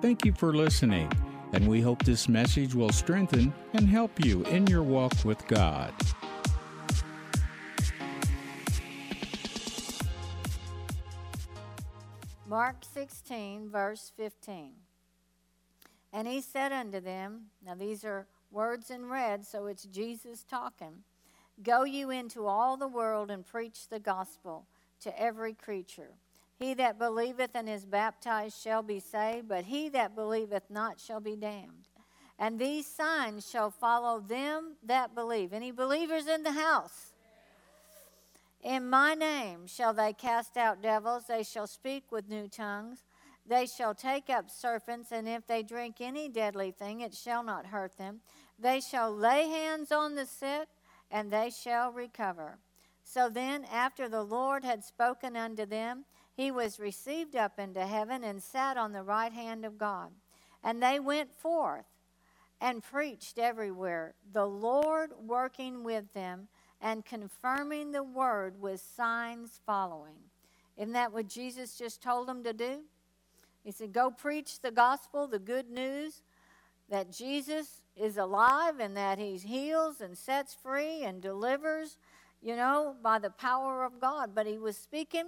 Thank you for listening, and we hope this message will strengthen and help you in your walk with God. Mark 16, verse 15. And he said unto them, Now these are words in red, so it's Jesus talking. Go you into all the world and preach the gospel to every creature. He that believeth and is baptized shall be saved, but he that believeth not shall be damned. And these signs shall follow them that believe. Any believers in the house? In my name shall they cast out devils, they shall speak with new tongues. They shall take up serpents, and if they drink any deadly thing, it shall not hurt them. They shall lay hands on the sick, and they shall recover. So then, after the Lord had spoken unto them, he was received up into heaven and sat on the right hand of God. And they went forth and preached everywhere, the Lord working with them and confirming the word with signs following. Isn't that what Jesus just told them to do? He said, Go preach the gospel, the good news that Jesus is alive and that he heals and sets free and delivers, you know, by the power of God. But he was speaking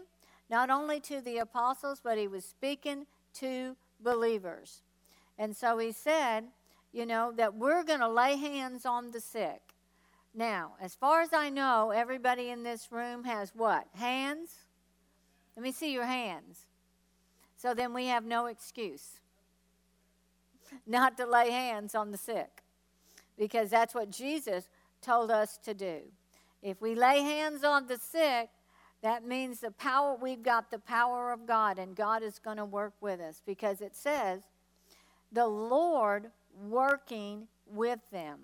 not only to the apostles, but he was speaking to believers. And so he said, you know, that we're going to lay hands on the sick. Now, as far as I know, everybody in this room has what? Hands? Let me see your hands. So then we have no excuse not to lay hands on the sick because that's what Jesus told us to do. If we lay hands on the sick, that means the power we've got the power of God and God is going to work with us because it says the Lord working with them.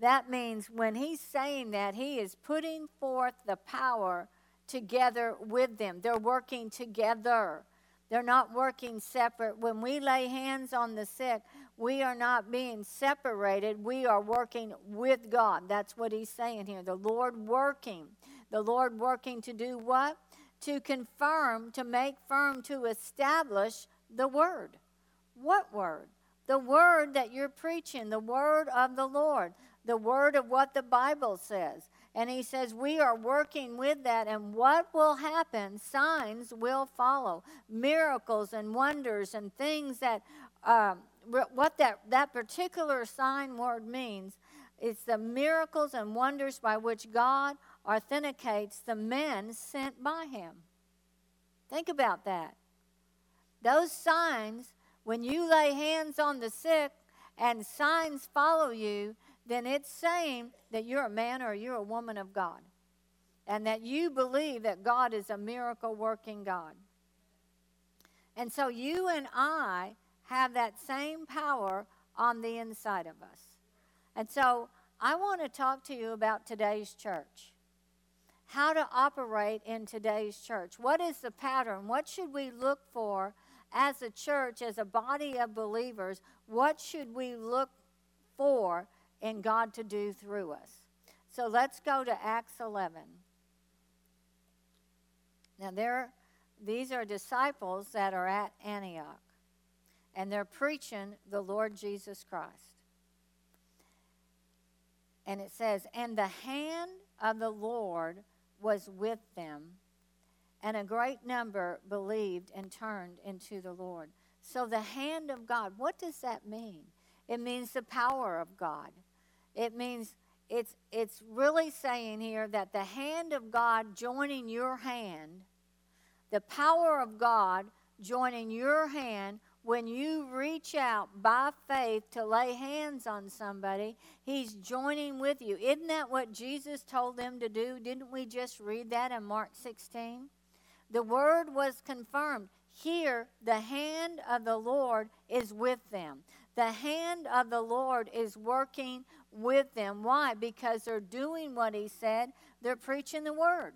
That means when he's saying that, he is putting forth the power together with them. They're working together. They're not working separate. When we lay hands on the sick, we are not being separated. We are working with God. That's what he's saying here. The Lord working. The Lord working to do what? To confirm, to make firm, to establish the word. What word? The word that you're preaching, the word of the Lord, the word of what the Bible says. And he says, We are working with that, and what will happen? Signs will follow, miracles and wonders and things that, um, what that, that particular sign word means. It's the miracles and wonders by which God authenticates the men sent by him. Think about that. Those signs, when you lay hands on the sick and signs follow you, then it's saying that you're a man or you're a woman of God and that you believe that God is a miracle working God. And so you and I have that same power on the inside of us. And so I want to talk to you about today's church. How to operate in today's church. What is the pattern? What should we look for as a church, as a body of believers? What should we look for in God to do through us. So let's go to Acts 11. Now, there, these are disciples that are at Antioch, and they're preaching the Lord Jesus Christ. And it says, And the hand of the Lord was with them, and a great number believed and turned into the Lord. So, the hand of God, what does that mean? It means the power of God. It means it's, it's really saying here that the hand of God joining your hand, the power of God joining your hand when you reach out by faith to lay hands on somebody, He's joining with you. Isn't that what Jesus told them to do? Didn't we just read that in Mark 16? The word was confirmed. Here, the hand of the Lord is with them. The hand of the Lord is working with them. Why? Because they're doing what He said, they're preaching the Word.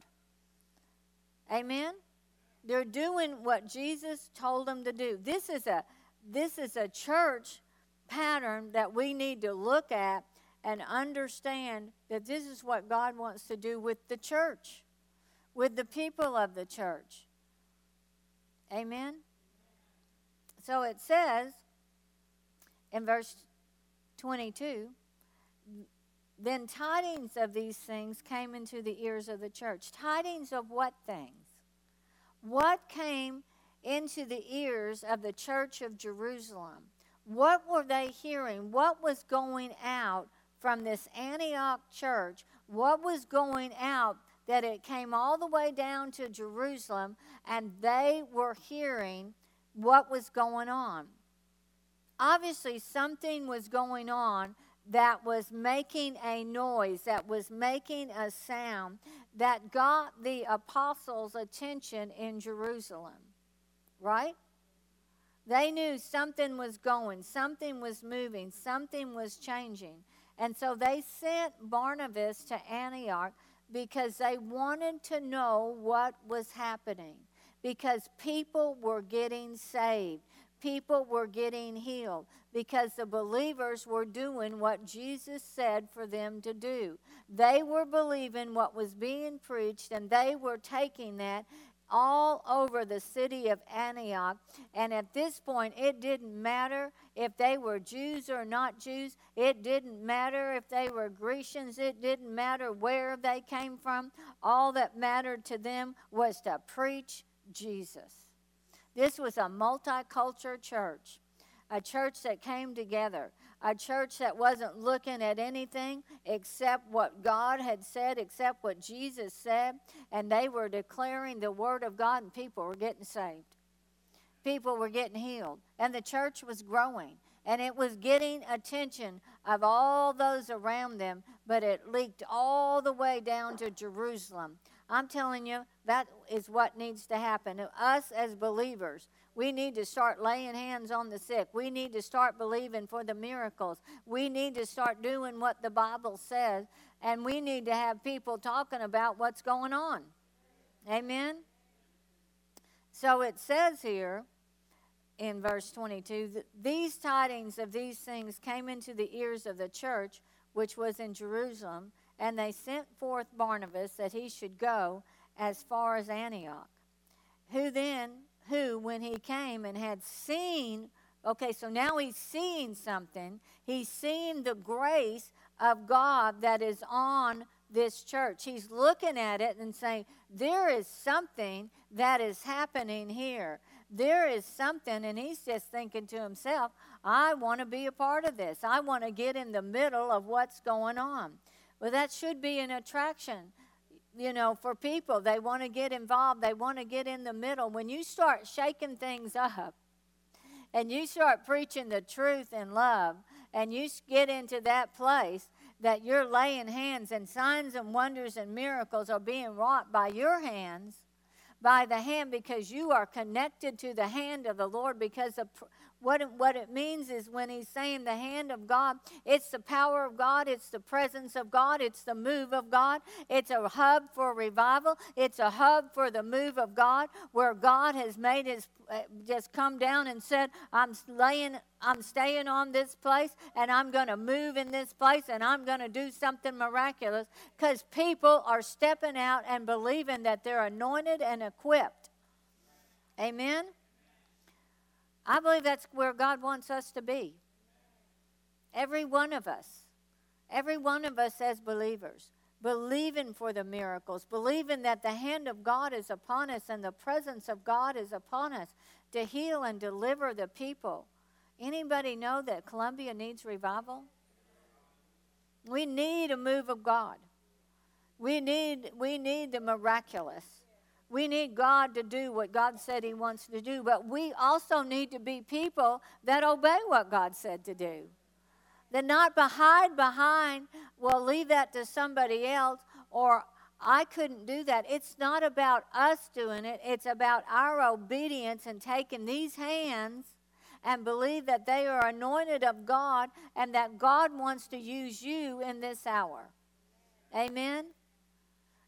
Amen? They're doing what Jesus told them to do. This is a this is a church pattern that we need to look at and understand that this is what God wants to do with the church, with the people of the church. Amen. So it says in verse 22, then tidings of these things came into the ears of the church. Tidings of what things? What came into the ears of the church of Jerusalem? What were they hearing? What was going out from this Antioch church? What was going out that it came all the way down to Jerusalem and they were hearing what was going on? Obviously, something was going on that was making a noise, that was making a sound, that got the apostles' attention in Jerusalem. Right? They knew something was going, something was moving, something was changing. And so they sent Barnabas to Antioch because they wanted to know what was happening, because people were getting saved people were getting healed because the believers were doing what Jesus said for them to do. They were believing what was being preached and they were taking that all over the city of Antioch. And at this point, it didn't matter if they were Jews or not Jews. It didn't matter if they were Grecians. It didn't matter where they came from. All that mattered to them was to preach Jesus. This was a multicultural church, a church that came together, a church that wasn't looking at anything except what God had said, except what Jesus said, and they were declaring the word of God, and people were getting saved. People were getting healed, and the church was growing and it was getting attention of all those around them, but it leaked all the way down to Jerusalem. I'm telling you, that is what needs to happen. Us as believers, we need to start laying hands on the sick. We need to start believing for the miracles. We need to start doing what the Bible says, and we need to have people talking about what's going on. Amen? So it says here in verse 22 that these tidings of these things came into the ears of the church which was in Jerusalem and they sent forth Barnabas that he should go as far as Antioch. Who then, who, when he came and had seen, okay, so now he's seeing something, he's seeing the grace of God that is on this church. He's looking at it and saying, There is something that is happening here. There is something, and he's just thinking to himself, I want to be a part of this. I want to get in the middle of what's going on. Well, that should be an attraction, you know, for people. They want to get involved, they want to get in the middle. When you start shaking things up and you start preaching the truth in love, and you get into that place that you're laying hands and signs and wonders and miracles are being wrought by your hands by the hand because you are connected to the hand of the Lord because of what it, what it means is when he's saying the hand of God, it's the power of God, it's the presence of God, it's the move of God. It's a hub for revival, it's a hub for the move of God where God has made his uh, just come down and said, I'm laying I'm staying on this place and I'm going to move in this place and I'm going to do something miraculous cuz people are stepping out and believing that they're anointed and equipped. Amen. I believe that's where God wants us to be. Every one of us. Every one of us as believers. Believing for the miracles, believing that the hand of God is upon us and the presence of God is upon us to heal and deliver the people. Anybody know that Columbia needs revival? We need a move of God. We need, we need the miraculous. We need God to do what God said He wants to do, but we also need to be people that obey what God said to do. That not hide behind, well, leave that to somebody else, or I couldn't do that. It's not about us doing it, it's about our obedience and taking these hands and believe that they are anointed of God and that God wants to use you in this hour. Amen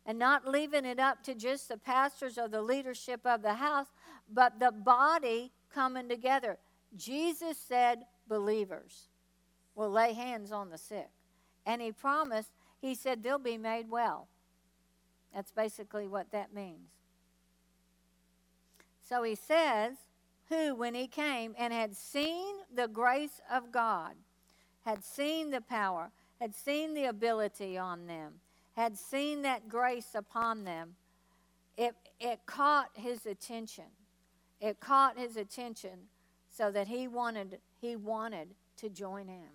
and not leaving it up to just the pastors or the leadership of the house, but the body coming together. Jesus said, believers will lay hands on the sick. And he promised, he said, they'll be made well. That's basically what that means. So he says, who, when he came and had seen the grace of God, had seen the power, had seen the ability on them, had seen that grace upon them, it, it caught his attention. It caught his attention so that he wanted, he wanted to join in.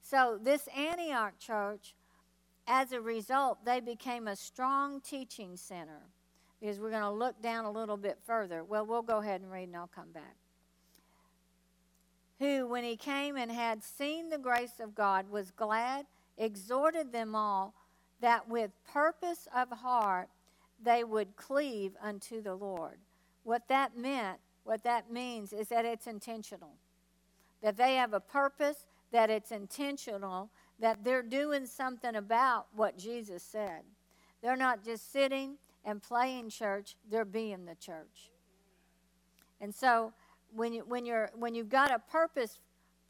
So, this Antioch church, as a result, they became a strong teaching center because we're going to look down a little bit further. Well, we'll go ahead and read and I'll come back. Who, when he came and had seen the grace of God, was glad, exhorted them all that with purpose of heart they would cleave unto the Lord. What that meant, what that means is that it's intentional. That they have a purpose, that it's intentional, that they're doing something about what Jesus said. They're not just sitting and playing church, they're being the church. And so when you when you're when you've got a purpose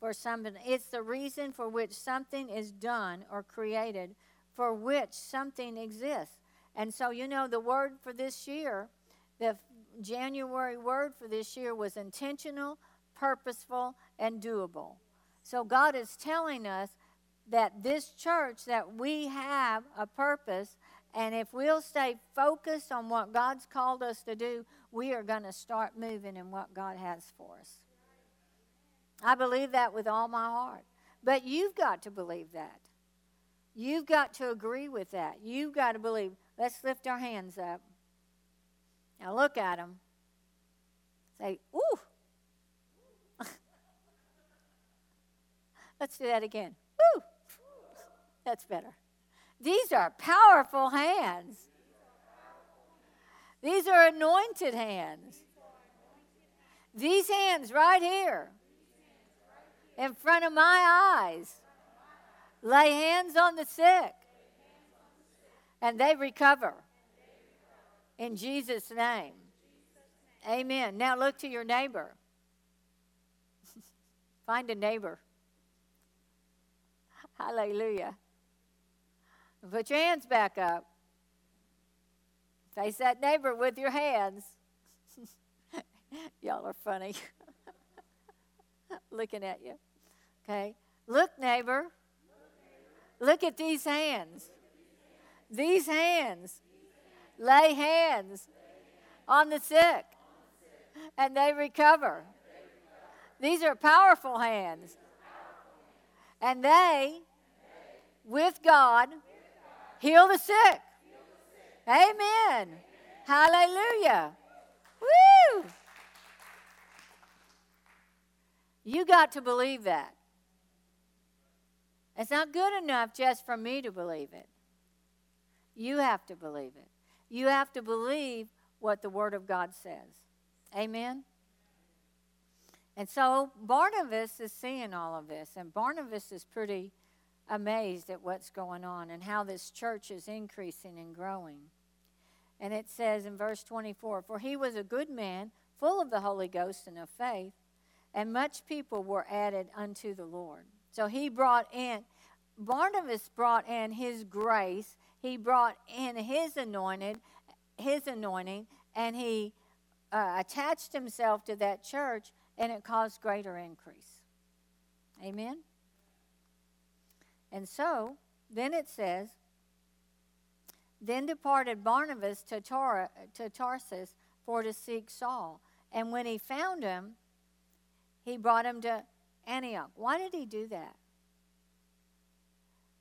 for something, it's the reason for which something is done or created, for which something exists. And so, you know, the word for this year, the January word for this year was intentional, purposeful, and doable. So, God is telling us that this church, that we have a purpose, and if we'll stay focused on what God's called us to do, we are going to start moving in what God has for us. I believe that with all my heart. But you've got to believe that. You've got to agree with that. You've got to believe Let's lift our hands up. Now look at them. Say, ooh. Let's do that again. Ooh. That's better. These are powerful hands. These are anointed hands. These hands right here in front of my eyes lay hands on the sick and they recover. In Jesus' name. Amen. Now look to your neighbor. Find a neighbor. Hallelujah. Put your hands back up. Face that neighbor with your hands. Y'all are funny. Looking at you. Okay. Look, neighbor. Look at these hands. These hands lay hands on the sick and they recover. These are powerful hands. And they, with God, heal the sick. Amen. Hallelujah. Woo! You got to believe that. It's not good enough just for me to believe it. You have to believe it. You have to believe what the Word of God says. Amen? And so Barnabas is seeing all of this, and Barnabas is pretty amazed at what's going on and how this church is increasing and growing. And it says in verse 24 For he was a good man, full of the Holy Ghost and of faith, and much people were added unto the Lord. So he brought in, Barnabas brought in his grace he brought in his anointed, his anointing, and he uh, attached himself to that church, and it caused greater increase. Amen. And so, then it says, then departed Barnabas to, Tar- to Tarsus for to seek Saul. And when he found him, he brought him to Antioch. Why did he do that?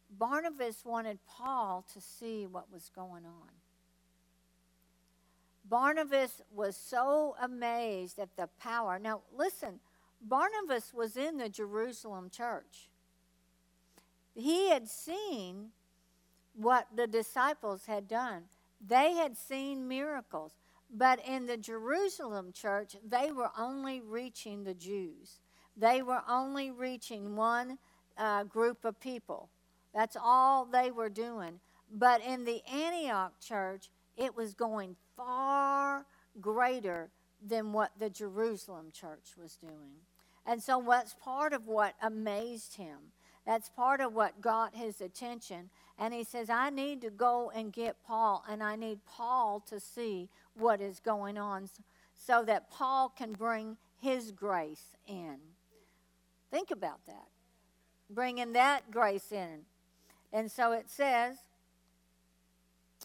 Barnabas wanted Paul to see what was going on. Barnabas was so amazed at the power. Now, listen, Barnabas was in the Jerusalem church. He had seen what the disciples had done, they had seen miracles. But in the Jerusalem church, they were only reaching the Jews. They were only reaching one uh, group of people. That's all they were doing. But in the Antioch church, it was going far greater than what the Jerusalem church was doing. And so that's part of what amazed him. That's part of what got his attention. And he says, I need to go and get Paul, and I need Paul to see what is going on so that Paul can bring His grace in. Think about that. Bringing that grace in. And so it says,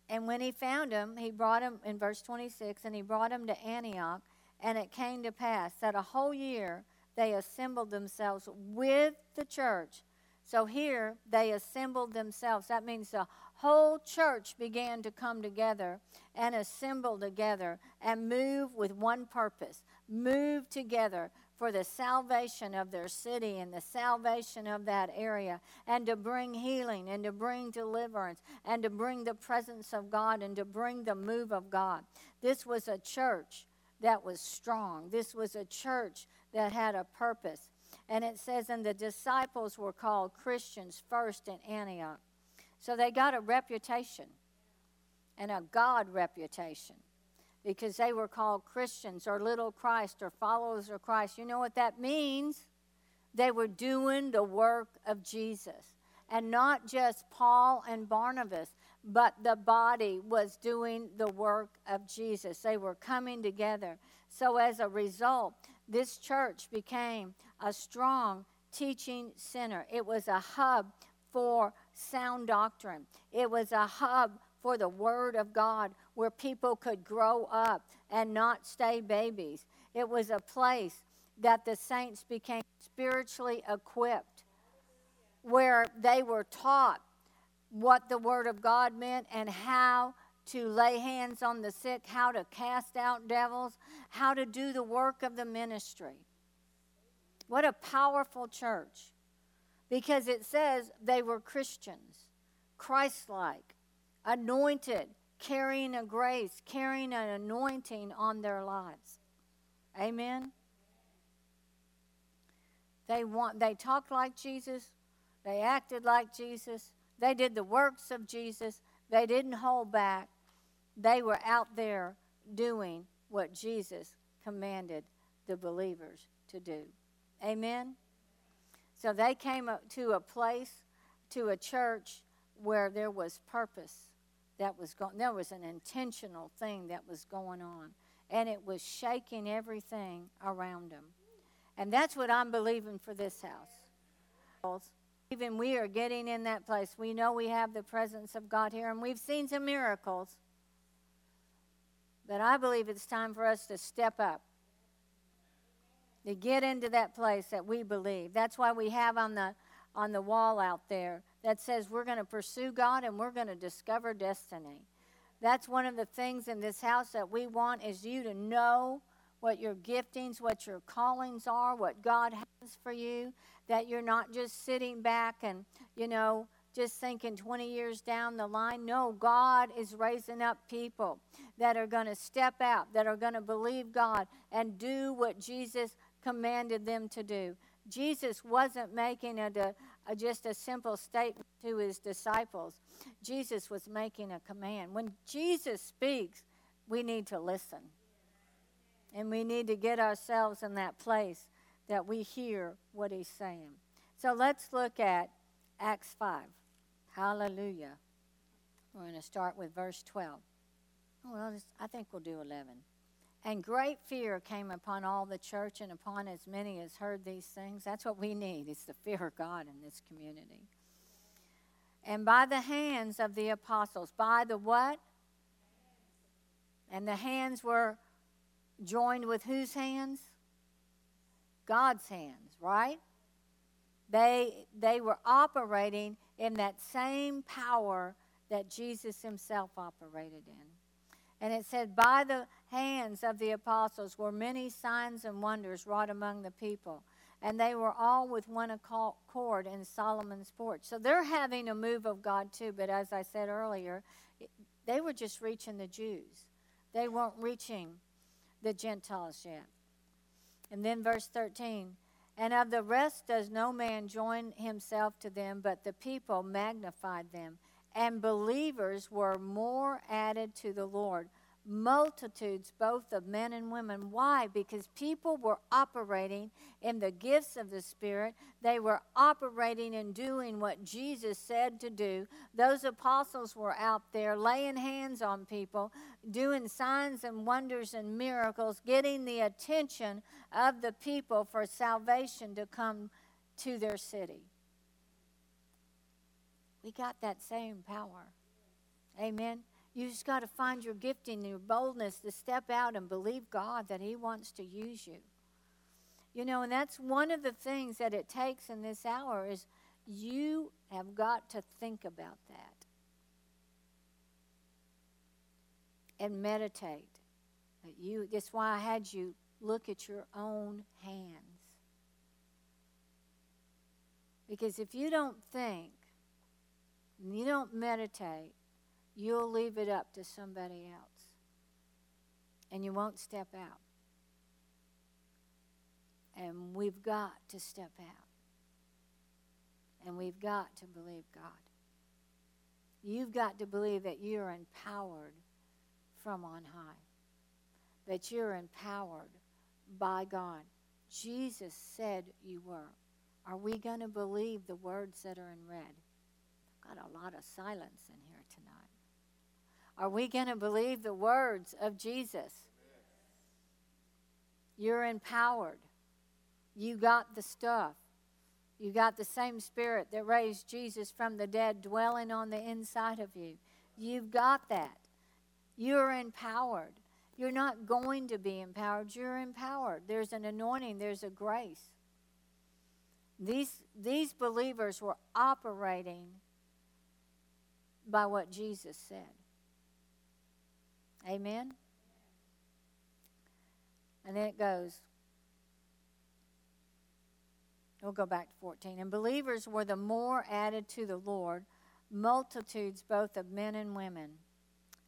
and when he found him, he brought him, in verse 26, and he brought him to Antioch. And it came to pass that a whole year they assembled themselves with the church. So here they assembled themselves. That means the whole church began to come together and assemble together and move with one purpose move together for the salvation of their city and the salvation of that area, and to bring healing and to bring deliverance and to bring the presence of God and to bring the move of God. This was a church that was strong, this was a church that had a purpose. And it says, and the disciples were called Christians first in Antioch. So they got a reputation and a God reputation because they were called Christians or little Christ or followers of Christ. You know what that means? They were doing the work of Jesus. And not just Paul and Barnabas, but the body was doing the work of Jesus. They were coming together. So, as a result, this church became a strong teaching center. It was a hub for sound doctrine, it was a hub for the Word of God where people could grow up and not stay babies. It was a place that the saints became spiritually equipped, where they were taught what the Word of God meant and how to lay hands on the sick, how to cast out devils, how to do the work of the ministry. What a powerful church. Because it says they were Christians, Christ like, anointed, carrying a grace, carrying an anointing on their lives. Amen. They want they talked like Jesus, they acted like Jesus, they did the works of Jesus, they didn't hold back. They were out there doing what Jesus commanded the believers to do. Amen. So they came to a place, to a church where there was purpose that was going there was an intentional thing that was going on and it was shaking everything around them and that's what i'm believing for this house. Even we are getting in that place. We know we have the presence of god here and we've seen some miracles. But i believe it's time for us to step up. To get into that place that we believe. That's why we have on the on the wall out there that says we're going to pursue God and we're going to discover destiny. That's one of the things in this house that we want is you to know what your giftings, what your callings are, what God has for you, that you're not just sitting back and, you know, just thinking 20 years down the line. No, God is raising up people that are going to step out, that are going to believe God and do what Jesus commanded them to do. Jesus wasn't making a, a, just a simple statement to his disciples. Jesus was making a command. When Jesus speaks, we need to listen. And we need to get ourselves in that place that we hear what he's saying. So let's look at Acts 5. Hallelujah. We're going to start with verse 12. Well, I think we'll do 11. And great fear came upon all the church and upon as many as heard these things. That's what we need. It's the fear of God in this community. And by the hands of the apostles, by the what? And the hands were joined with whose hands? God's hands, right? They, they were operating in that same power that Jesus himself operated in. And it said, By the hands of the apostles were many signs and wonders wrought among the people. And they were all with one accord in Solomon's porch. So they're having a move of God too. But as I said earlier, they were just reaching the Jews, they weren't reaching the Gentiles yet. And then verse 13 And of the rest does no man join himself to them, but the people magnified them and believers were more added to the Lord multitudes, both of men and women. Why? Because people were operating in the gifts of the Spirit. They were operating and doing what Jesus said to do. Those apostles were out there laying hands on people, doing signs and wonders and miracles, getting the attention of the people for salvation to come to their city. We got that same power. Amen. You just got to find your gifting, your boldness to step out and believe God that He wants to use you. You know, and that's one of the things that it takes in this hour is you have got to think about that and meditate. You that's why I had you look at your own hands. Because if you don't think, and you don't meditate, you'll leave it up to somebody else. And you won't step out. And we've got to step out. And we've got to believe God. You've got to believe that you're empowered from on high, that you're empowered by God. Jesus said you were. Are we going to believe the words that are in red? Got a lot of silence in here. Are we going to believe the words of Jesus? You're empowered. You got the stuff. You got the same spirit that raised Jesus from the dead dwelling on the inside of you. You've got that. You're empowered. You're not going to be empowered. You're empowered. There's an anointing, there's a grace. These, these believers were operating by what Jesus said. Amen? And then it goes. We'll go back to 14. And believers were the more added to the Lord, multitudes both of men and women.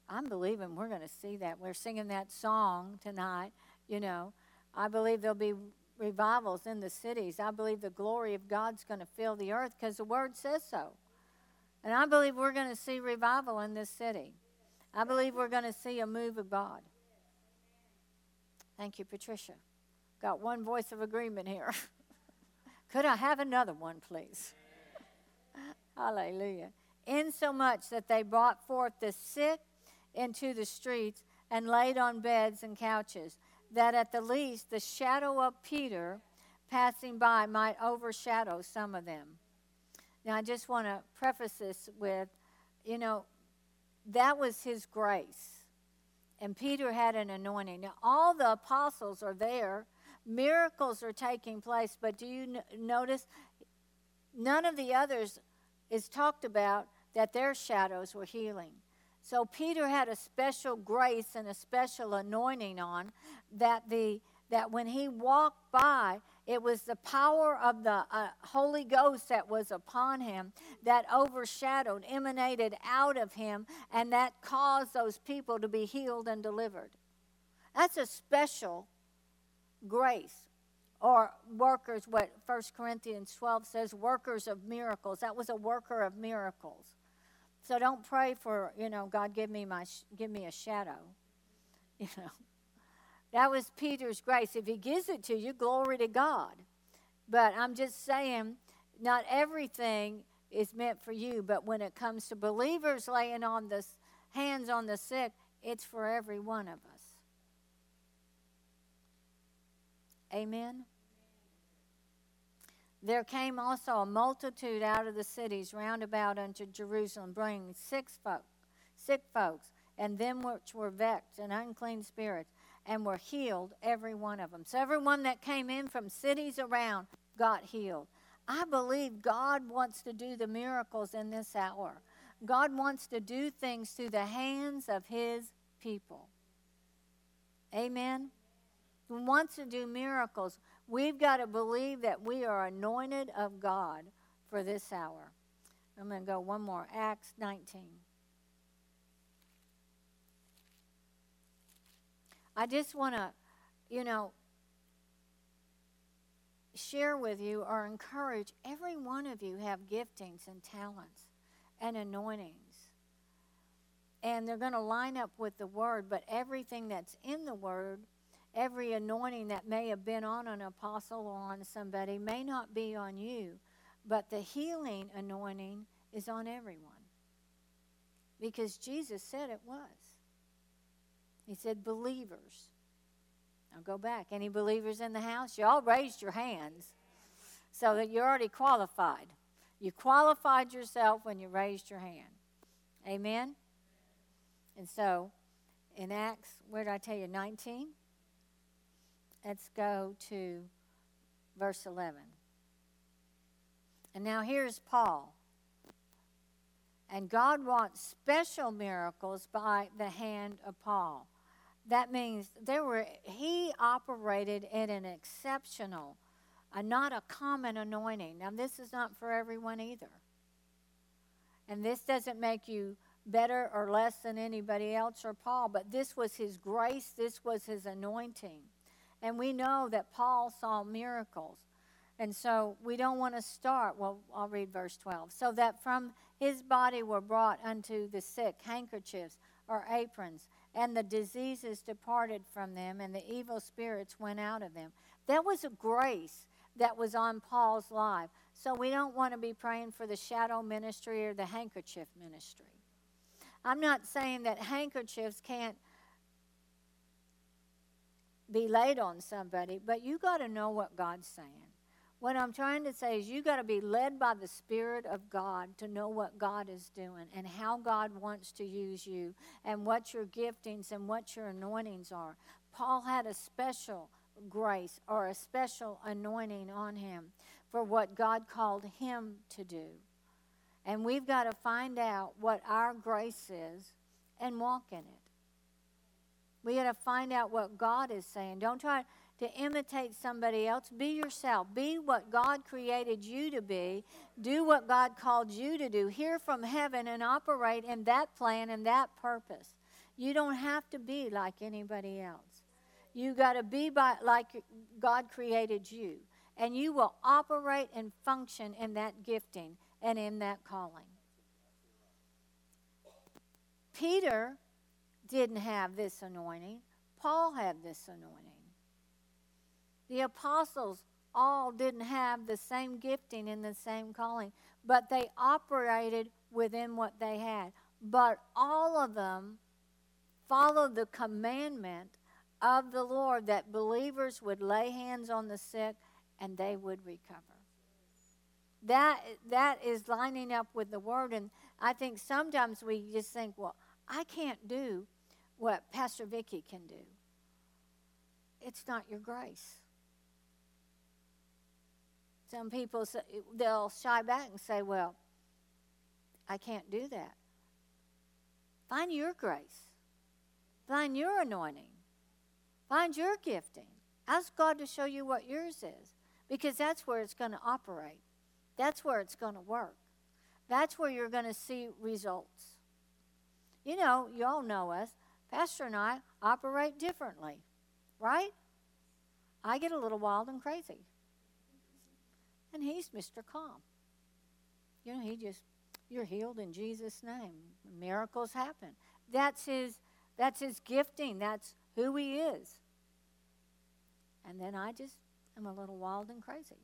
I'm believing we're going to see that. We're singing that song tonight. You know, I believe there'll be revivals in the cities. I believe the glory of God's going to fill the earth because the word says so. And I believe we're going to see revival in this city. I believe we're going to see a move of God. Thank you, Patricia. Got one voice of agreement here. Could I have another one, please? Hallelujah. Insomuch that they brought forth the sick into the streets and laid on beds and couches, that at the least the shadow of Peter passing by might overshadow some of them. Now, I just want to preface this with, you know, that was his grace. And Peter had an anointing. Now, all the apostles are there, miracles are taking place, but do you n- notice none of the others is talked about that their shadows were healing. So Peter had a special grace and a special anointing on that the that when he walked by it was the power of the uh, Holy Ghost that was upon him that overshadowed, emanated out of him, and that caused those people to be healed and delivered. That's a special grace. Or workers, what 1 Corinthians 12 says, workers of miracles. That was a worker of miracles. So don't pray for, you know, God give me my give me a shadow. You know. That was Peter's grace. If he gives it to you, glory to God. But I'm just saying, not everything is meant for you. But when it comes to believers laying on the hands on the sick, it's for every one of us. Amen. There came also a multitude out of the cities round about unto Jerusalem, bringing sick folk, sick folks, and them which were vexed and unclean spirits and were healed, every one of them. So, everyone that came in from cities around got healed. I believe God wants to do the miracles in this hour. God wants to do things through the hands of His people. Amen. He wants to do miracles. We've got to believe that we are anointed of God for this hour. I'm going to go one more Acts 19. I just want to, you know, share with you or encourage every one of you have giftings and talents and anointings. and they're going to line up with the word, but everything that's in the word, every anointing that may have been on an apostle or on somebody, may not be on you, but the healing anointing is on everyone. Because Jesus said it was. He said, believers. Now go back. Any believers in the house? You all raised your hands so that you're already qualified. You qualified yourself when you raised your hand. Amen? And so, in Acts, where did I tell you? 19? Let's go to verse 11. And now here's Paul. And God wants special miracles by the hand of Paul. That means there were he operated in an exceptional, uh, not a common anointing. Now this is not for everyone either. And this doesn't make you better or less than anybody else or Paul, but this was his grace, this was his anointing. And we know that Paul saw miracles. And so we don't want to start. Well, I'll read verse 12. So that from his body were brought unto the sick handkerchiefs or aprons, and the diseases departed from them, and the evil spirits went out of them. That was a grace that was on Paul's life. So we don't want to be praying for the shadow ministry or the handkerchief ministry. I'm not saying that handkerchiefs can't be laid on somebody, but you got to know what God's saying. What I'm trying to say is you got to be led by the Spirit of God to know what God is doing and how God wants to use you and what your giftings and what your anointings are. Paul had a special grace or a special anointing on him for what God called him to do. And we've got to find out what our grace is and walk in it. We got to find out what God is saying. Don't try to imitate somebody else. Be yourself. Be what God created you to be. Do what God called you to do. Hear from heaven and operate in that plan and that purpose. You don't have to be like anybody else. You got to be by, like God created you. And you will operate and function in that gifting and in that calling. Peter didn't have this anointing, Paul had this anointing. The apostles all didn't have the same gifting and the same calling, but they operated within what they had. But all of them followed the commandment of the Lord that believers would lay hands on the sick and they would recover. That, that is lining up with the word. And I think sometimes we just think, well, I can't do what Pastor Vicki can do. It's not your grace. Some people they'll shy back and say, "Well, I can't do that." Find your grace. Find your anointing. Find your gifting. Ask God to show you what yours is because that's where it's going to operate. That's where it's going to work. That's where you're going to see results. You know, you all know us. Pastor and I operate differently, right? I get a little wild and crazy. And he's Mr. Calm. You know, he just, you're healed in Jesus' name. Miracles happen. That's his, that's his gifting. That's who he is. And then I just am a little wild and crazy.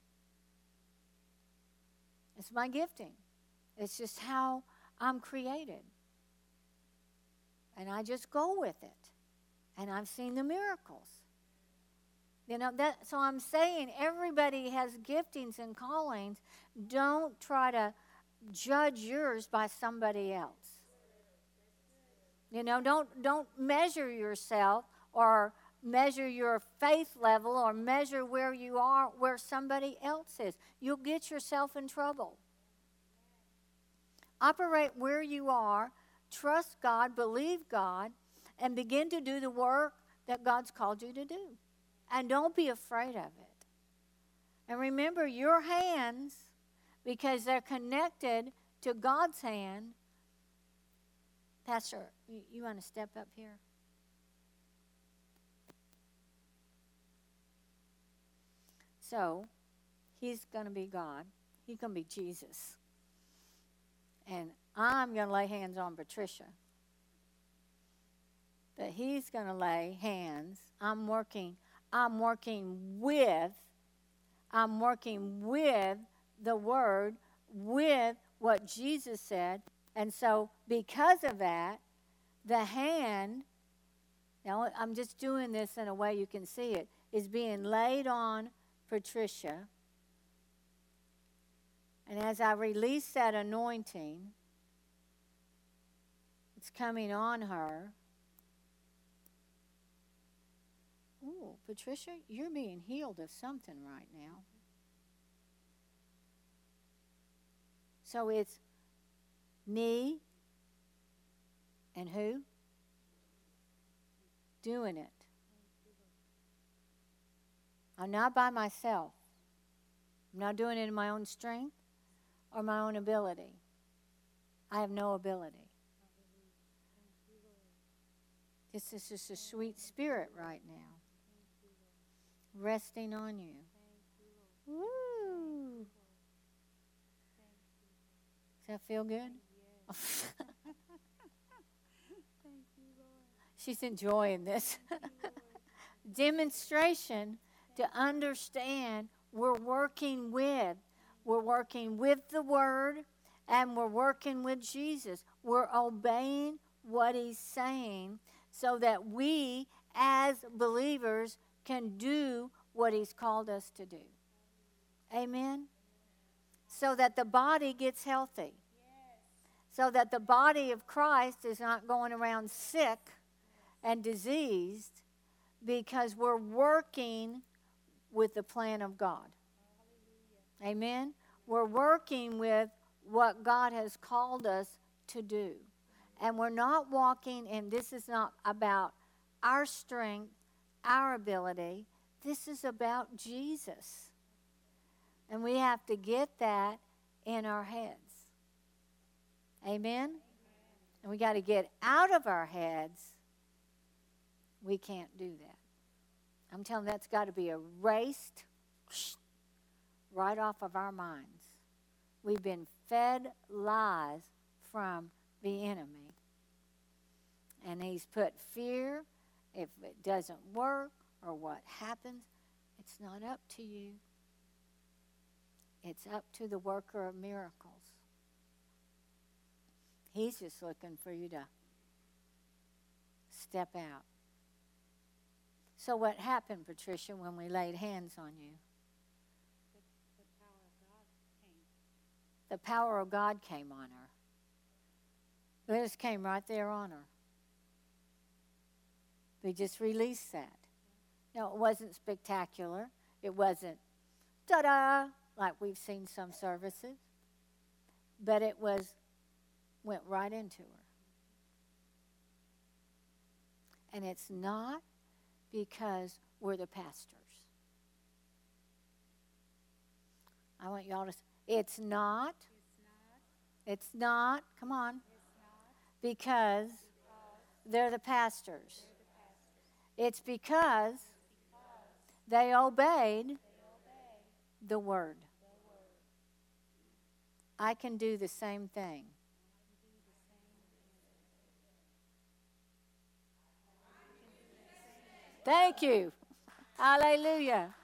It's my gifting. It's just how I'm created. And I just go with it. And I've seen the miracles. You know, that so I'm saying everybody has giftings and callings. Don't try to judge yours by somebody else. You know, don't don't measure yourself or measure your faith level or measure where you are where somebody else is. You'll get yourself in trouble. Operate where you are trust God, believe God, and begin to do the work that God's called you to do. And don't be afraid of it. And remember, your hands, because they're connected to God's hand. Pastor, you, want to step up here? So, he's going to be God. He's going to be Jesus. And I'm going to lay hands on Patricia. that he's going to lay hands. I'm working I'm working with I'm working with the word with what Jesus said. And so because of that, the hand now I'm just doing this in a way you can see it is being laid on Patricia. And as I release that anointing, it's coming on her. Patricia, you're being healed of something right now. So it's me and who? Doing it. I'm not by myself. I'm not doing it in my own strength or my own ability. I have no ability. This is just a sweet spirit right now. Resting on you. Woo. Does that feel good? She's enjoying this. Demonstration to understand we're working with. We're working with the Word and we're working with Jesus. We're obeying what He's saying so that we, as believers, can do what He's called us to do. Amen? So that the body gets healthy. So that the body of Christ is not going around sick and diseased because we're working with the plan of God. Amen? We're working with what God has called us to do. And we're not walking, and this is not about our strength, our ability. This is about Jesus. And we have to get that in our heads. Amen? And we got to get out of our heads. We can't do that. I'm telling that's got to be erased right off of our minds. We've been fed lies from the enemy. And he's put fear if it doesn't work or what happens. It's not up to you, it's up to the worker of miracles. He's just looking for you to step out. So, what happened, Patricia, when we laid hands on you? The, power of God came on her. Just came right there on her. We just released that. Now, it wasn't spectacular. It wasn't ta da, like we've seen some services. But it was, went right into her. And it's not because we're the pastors. I want y'all to. It's not. It's not. Come on. Because they're the pastors. It's because they obeyed the word. I can do the same thing. Thank you. Hallelujah.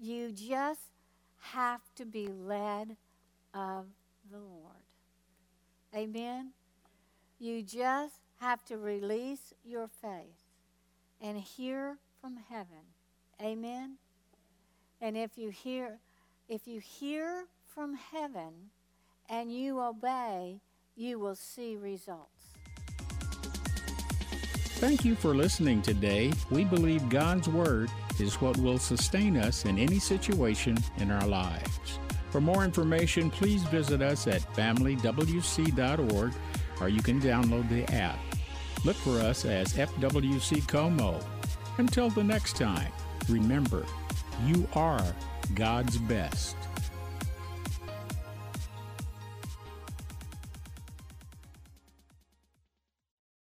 You just have to be led of the Lord. Amen. You just have to release your faith and hear from heaven. Amen. And if you hear if you hear from heaven and you obey, you will see results. Thank you for listening today. We believe God's Word is what will sustain us in any situation in our lives. For more information, please visit us at familywc.org or you can download the app. Look for us as FWC Como. Until the next time, remember, you are God's best.